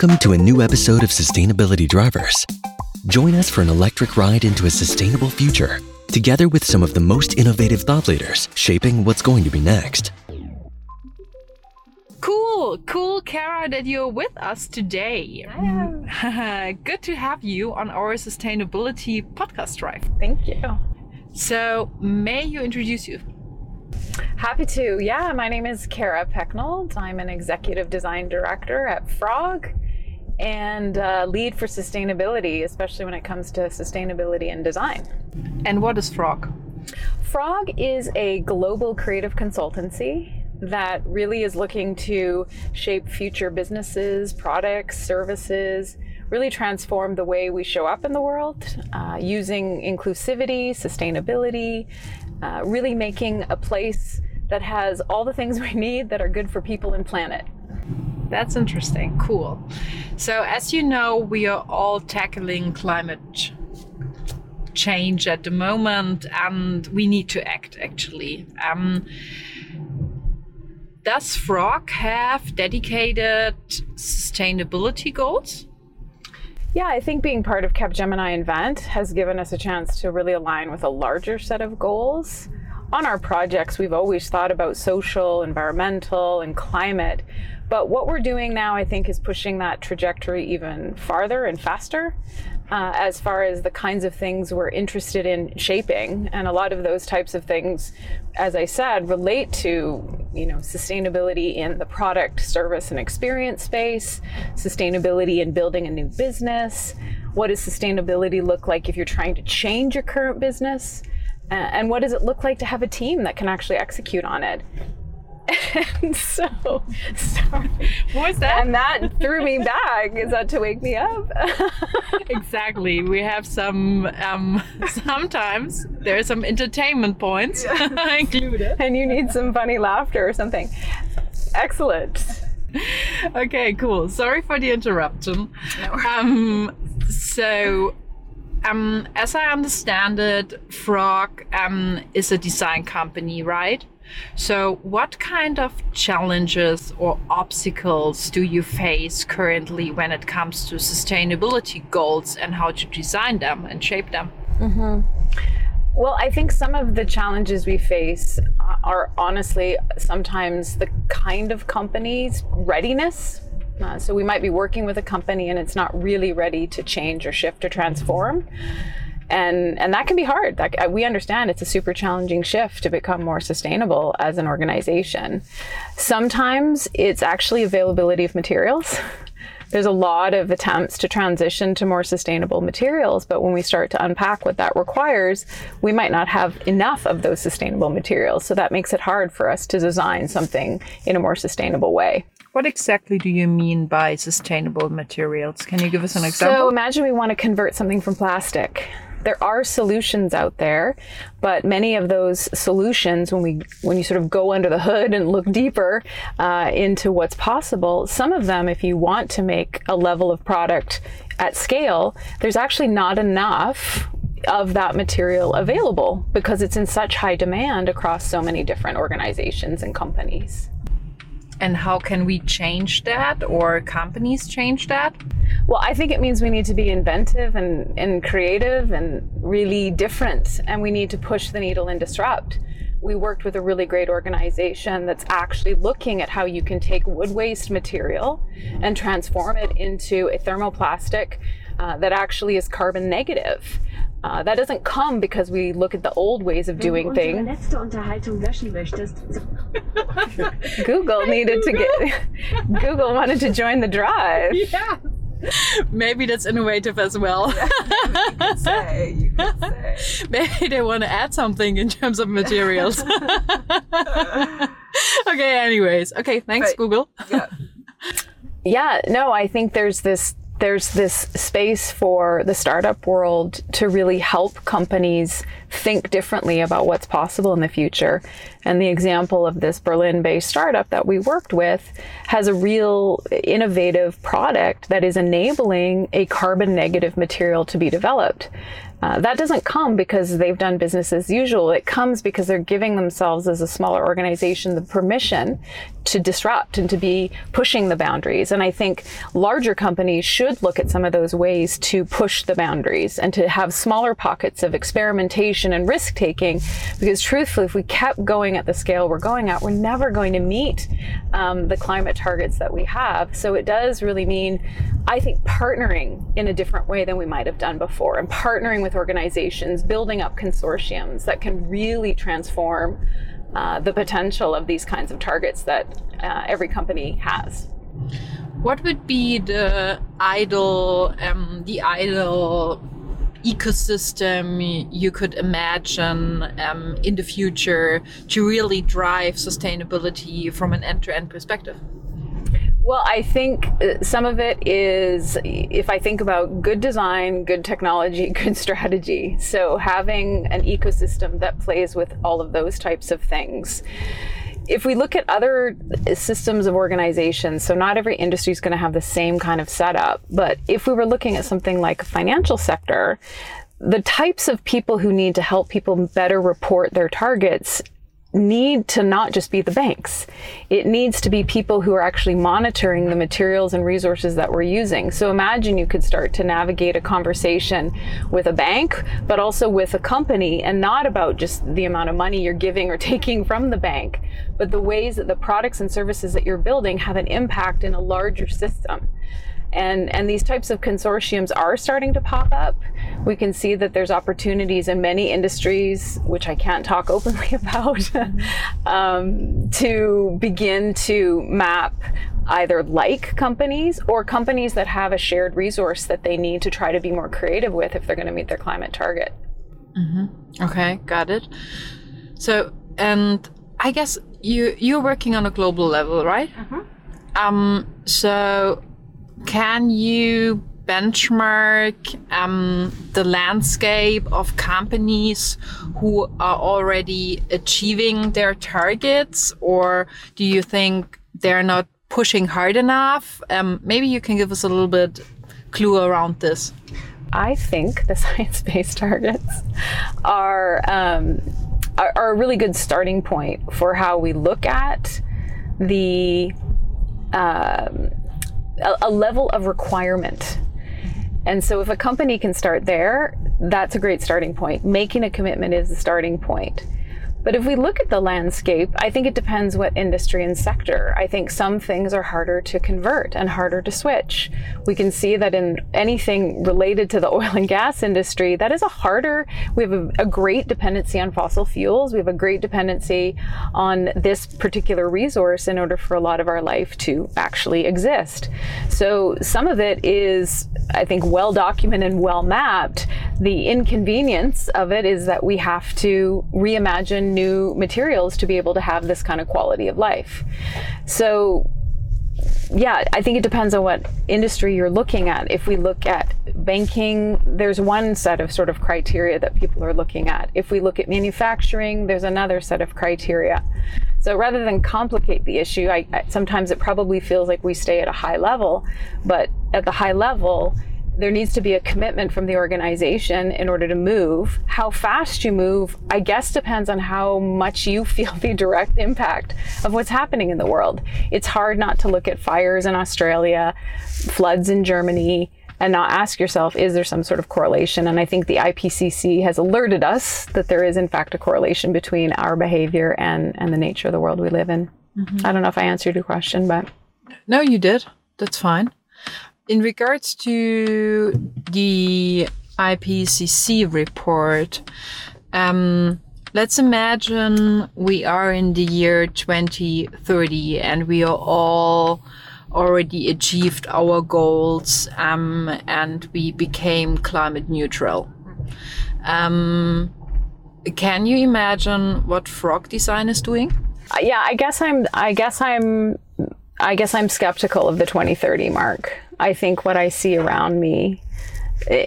Welcome to a new episode of Sustainability Drivers. Join us for an electric ride into a sustainable future, together with some of the most innovative thought leaders shaping what's going to be next. Cool, cool, Kara, that you're with us today. Good to have you on our sustainability podcast drive. Thank you. So, may you introduce you? Happy to. Yeah, my name is Kara Pecknold. I'm an executive design director at Frog and uh, lead for sustainability, especially when it comes to sustainability and design. And what is Frog? Frog is a global creative consultancy that really is looking to shape future businesses, products, services, really transform the way we show up in the world uh, using inclusivity, sustainability, uh, really making a place that has all the things we need that are good for people and planet. That's interesting. Cool. So, as you know, we are all tackling climate change at the moment, and we need to act actually. Um, does Frog have dedicated sustainability goals? Yeah, I think being part of Capgemini Invent has given us a chance to really align with a larger set of goals on our projects, we've always thought about social, environmental, and climate. But what we're doing now, I think, is pushing that trajectory even farther and faster. Uh, as far as the kinds of things we're interested in shaping, and a lot of those types of things, as I said, relate to you know sustainability in the product, service, and experience space, sustainability in building a new business. What does sustainability look like if you're trying to change your current business? and what does it look like to have a team that can actually execute on it and so sorry. What was that? And that threw me back. Is that to wake me up? Exactly. We have some um, sometimes there are some entertainment points included. And you need some funny laughter or something. Excellent. Okay cool. Sorry for the interruption. No. um, so um, as I understand it, Frog um, is a design company, right? So, what kind of challenges or obstacles do you face currently when it comes to sustainability goals and how to design them and shape them? Mm-hmm. Well, I think some of the challenges we face are honestly sometimes the kind of company's readiness uh, so we might be working with a company and it's not really ready to change or shift or transform. And, and that can be hard. That, uh, we understand it's a super challenging shift to become more sustainable as an organization. Sometimes it's actually availability of materials. There's a lot of attempts to transition to more sustainable materials, but when we start to unpack what that requires, we might not have enough of those sustainable materials. So that makes it hard for us to design something in a more sustainable way. What exactly do you mean by sustainable materials? Can you give us an example? So imagine we want to convert something from plastic. There are solutions out there, but many of those solutions, when we when you sort of go under the hood and look deeper uh, into what's possible, some of them, if you want to make a level of product at scale, there's actually not enough of that material available because it's in such high demand across so many different organizations and companies. And how can we change that or companies change that? Well, I think it means we need to be inventive and, and creative and really different, and we need to push the needle and disrupt. We worked with a really great organization that's actually looking at how you can take wood waste material and transform it into a thermoplastic uh, that actually is carbon negative. Uh, that doesn't come because we look at the old ways of doing things. Google needed to get. Google wanted to join the drive. Yeah. Maybe that's innovative as well. you could say. You could say. Maybe they want to add something in terms of materials. okay. Anyways. Okay. Thanks, but, Google. Yeah. yeah. No, I think there's this there's this space for the startup world to really help companies think differently about what's possible in the future. And the example of this Berlin based startup that we worked with has a real innovative product that is enabling a carbon negative material to be developed. Uh, that doesn't come because they've done business as usual. It comes because they're giving themselves, as a smaller organization, the permission to disrupt and to be pushing the boundaries. And I think larger companies should look at some of those ways to push the boundaries and to have smaller pockets of experimentation and risk taking. Because truthfully, if we kept going at the scale we're going at, we're never going to meet um, the climate targets that we have. So it does really mean, I think, partnering in a different way than we might have done before and partnering with organizations, building up consortiums that can really transform uh, the potential of these kinds of targets that uh, every company has. What would be the ideal, um, the ideal ecosystem you could imagine um, in the future to really drive sustainability from an end-to-end perspective? Well, I think uh, some of it is if I think about good design, good technology, good strategy. So having an ecosystem that plays with all of those types of things. If we look at other systems of organizations, so not every industry is going to have the same kind of setup, but if we were looking at something like a financial sector, the types of people who need to help people better report their targets need to not just be the banks. It needs to be people who are actually monitoring the materials and resources that we're using. So imagine you could start to navigate a conversation with a bank, but also with a company and not about just the amount of money you're giving or taking from the bank, but the ways that the products and services that you're building have an impact in a larger system. And, and these types of consortiums are starting to pop up. We can see that there's opportunities in many industries, which I can't talk openly about, um, to begin to map either like companies or companies that have a shared resource that they need to try to be more creative with if they're going to meet their climate target. Mm-hmm. Okay, got it. So, and I guess you you're working on a global level, right? Mm-hmm. Um, so can you benchmark um, the landscape of companies who are already achieving their targets, or do you think they're not pushing hard enough? Um, maybe you can give us a little bit clue around this. I think the science-based targets are, um, are, are a really good starting point for how we look at the um, a, a level of requirement. And so if a company can start there, that's a great starting point. Making a commitment is the starting point. But if we look at the landscape, I think it depends what industry and sector. I think some things are harder to convert and harder to switch. We can see that in anything related to the oil and gas industry, that is a harder, we have a, a great dependency on fossil fuels. We have a great dependency on this particular resource in order for a lot of our life to actually exist. So some of it is, I think, well documented and well mapped. The inconvenience of it is that we have to reimagine new materials to be able to have this kind of quality of life. So, yeah, I think it depends on what industry you're looking at. If we look at banking, there's one set of sort of criteria that people are looking at. If we look at manufacturing, there's another set of criteria. So rather than complicate the issue, I, I, sometimes it probably feels like we stay at a high level, but at the high level, there needs to be a commitment from the organization in order to move. How fast you move, I guess, depends on how much you feel the direct impact of what's happening in the world. It's hard not to look at fires in Australia, floods in Germany, and not ask yourself, is there some sort of correlation? And I think the IPCC has alerted us that there is, in fact, a correlation between our behavior and, and the nature of the world we live in. Mm-hmm. I don't know if I answered your question, but. No, you did. That's fine in regards to the IPCC report, um, let's imagine we are in the year 2030 and we are all already achieved our goals um, and we became climate neutral. Um, can you imagine what frog design is doing? Yeah, I guess I'm. I guess I'm. I guess I'm skeptical of the 2030 mark. I think what I see around me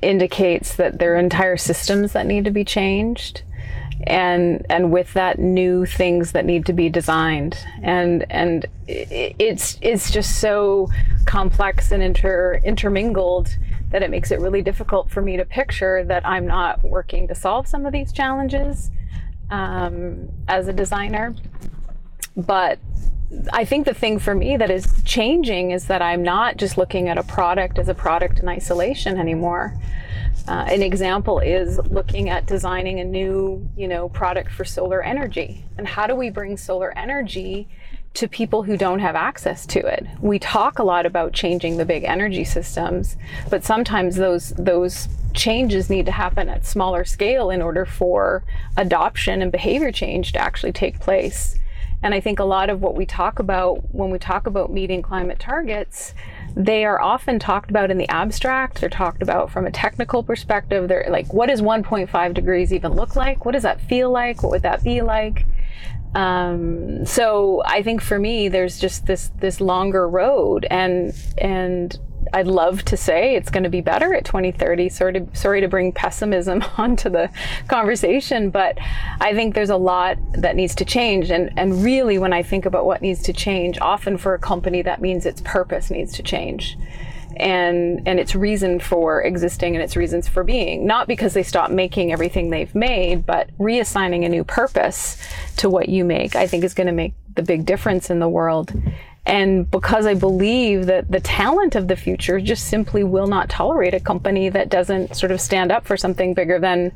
indicates that there are entire systems that need to be changed. and and with that new things that need to be designed and and it's it's just so complex and inter intermingled that it makes it really difficult for me to picture that I'm not working to solve some of these challenges um, as a designer but I think the thing for me that is changing is that I'm not just looking at a product as a product in isolation anymore. Uh, an example is looking at designing a new, you know, product for solar energy. And how do we bring solar energy to people who don't have access to it? We talk a lot about changing the big energy systems, but sometimes those those changes need to happen at smaller scale in order for adoption and behavior change to actually take place. And I think a lot of what we talk about when we talk about meeting climate targets, they are often talked about in the abstract. They're talked about from a technical perspective. They're like, what does 1.5 degrees even look like? What does that feel like? What would that be like? Um, so I think for me, there's just this this longer road, and and I'd love to say it's going to be better at 2030. Sorry to, sorry to bring pessimism onto the conversation, but I think there's a lot that needs to change. And, and really, when I think about what needs to change, often for a company, that means its purpose needs to change. And, and its reason for existing and its reasons for being. Not because they stop making everything they've made, but reassigning a new purpose to what you make, I think is going to make the big difference in the world. And because I believe that the talent of the future just simply will not tolerate a company that doesn't sort of stand up for something bigger than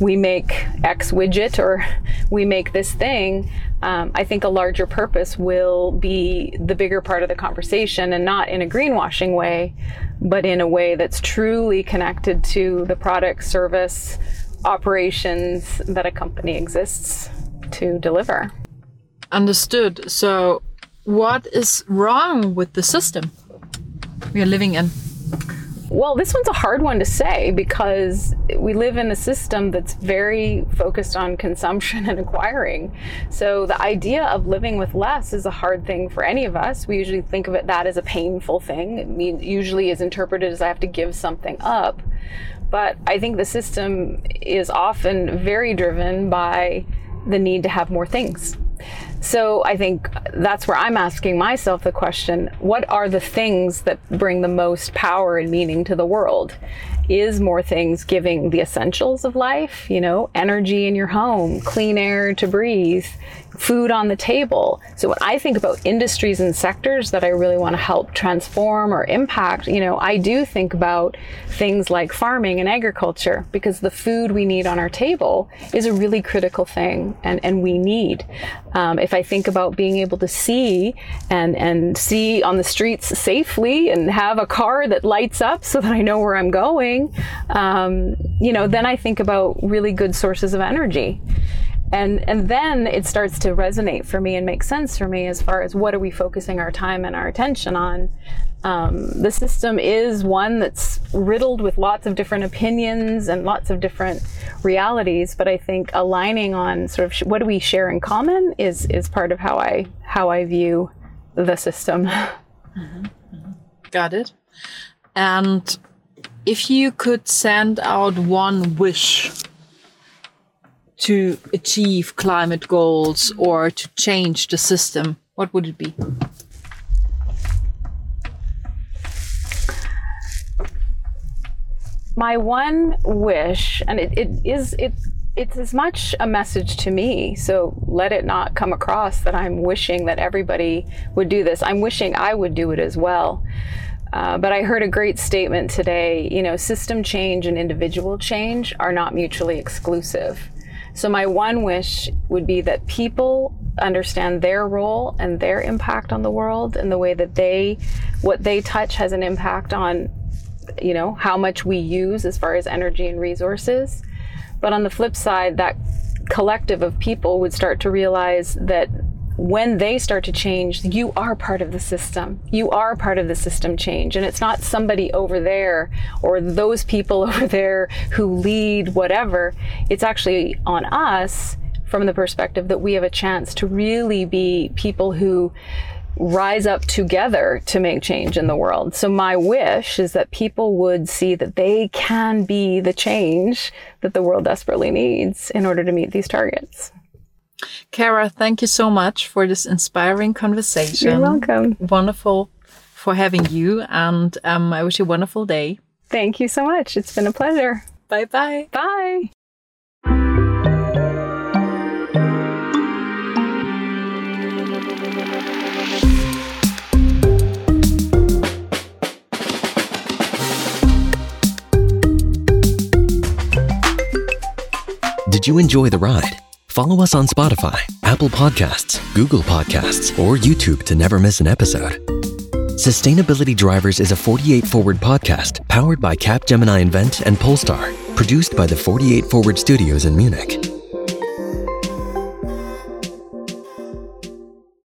we make X widget or we make this thing, um, I think a larger purpose will be the bigger part of the conversation and not in a greenwashing way, but in a way that's truly connected to the product, service, operations that a company exists to deliver. Understood. So what is wrong with the system we are living in? Well, this one's a hard one to say because we live in a system that's very focused on consumption and acquiring. So the idea of living with less is a hard thing for any of us. We usually think of it that as a painful thing. It mean, usually is interpreted as I have to give something up. But I think the system is often very driven by the need to have more things. So I think that's where I'm asking myself the question what are the things that bring the most power and meaning to the world? Is more things giving the essentials of life, you know, energy in your home, clean air to breathe, food on the table. So when I think about industries and sectors that I really want to help transform or impact, you know, I do think about things like farming and agriculture because the food we need on our table is a really critical thing and, and we need. Um, if I think about being able to see and, and see on the streets safely and have a car that lights up so that I know where I'm going, um, you know, then I think about really good sources of energy and and then it starts to resonate for me and make sense for me as far as what are we focusing our time and our attention on. Um, the system is one that's riddled with lots of different opinions and lots of different realities but i think aligning on sort of sh- what do we share in common is is part of how i how i view the system. Mm-hmm. Got it. And if you could send out one wish to achieve climate goals or to change the system, what would it be? My one wish, and it, it is it it's as much a message to me, so let it not come across that I'm wishing that everybody would do this. I'm wishing I would do it as well. Uh, but I heard a great statement today. You know, system change and individual change are not mutually exclusive. So, my one wish would be that people understand their role and their impact on the world and the way that they, what they touch has an impact on, you know, how much we use as far as energy and resources. But on the flip side, that collective of people would start to realize that when they start to change, you are part of the system. You are part of the system change. And it's not somebody over there or those people over there who lead whatever. It's actually on us from the perspective that we have a chance to really be people who rise up together to make change in the world. So, my wish is that people would see that they can be the change that the world desperately needs in order to meet these targets. Kara, thank you so much for this inspiring conversation. You're welcome. Wonderful for having you, and um, I wish you a wonderful day. Thank you so much. It's been a pleasure. Bye bye. Bye. Did you enjoy the ride? Follow us on Spotify, Apple Podcasts, Google Podcasts, or YouTube to never miss an episode. Sustainability Drivers is a 48 Forward podcast powered by Capgemini Invent and Polestar, produced by the 48 Forward Studios in Munich.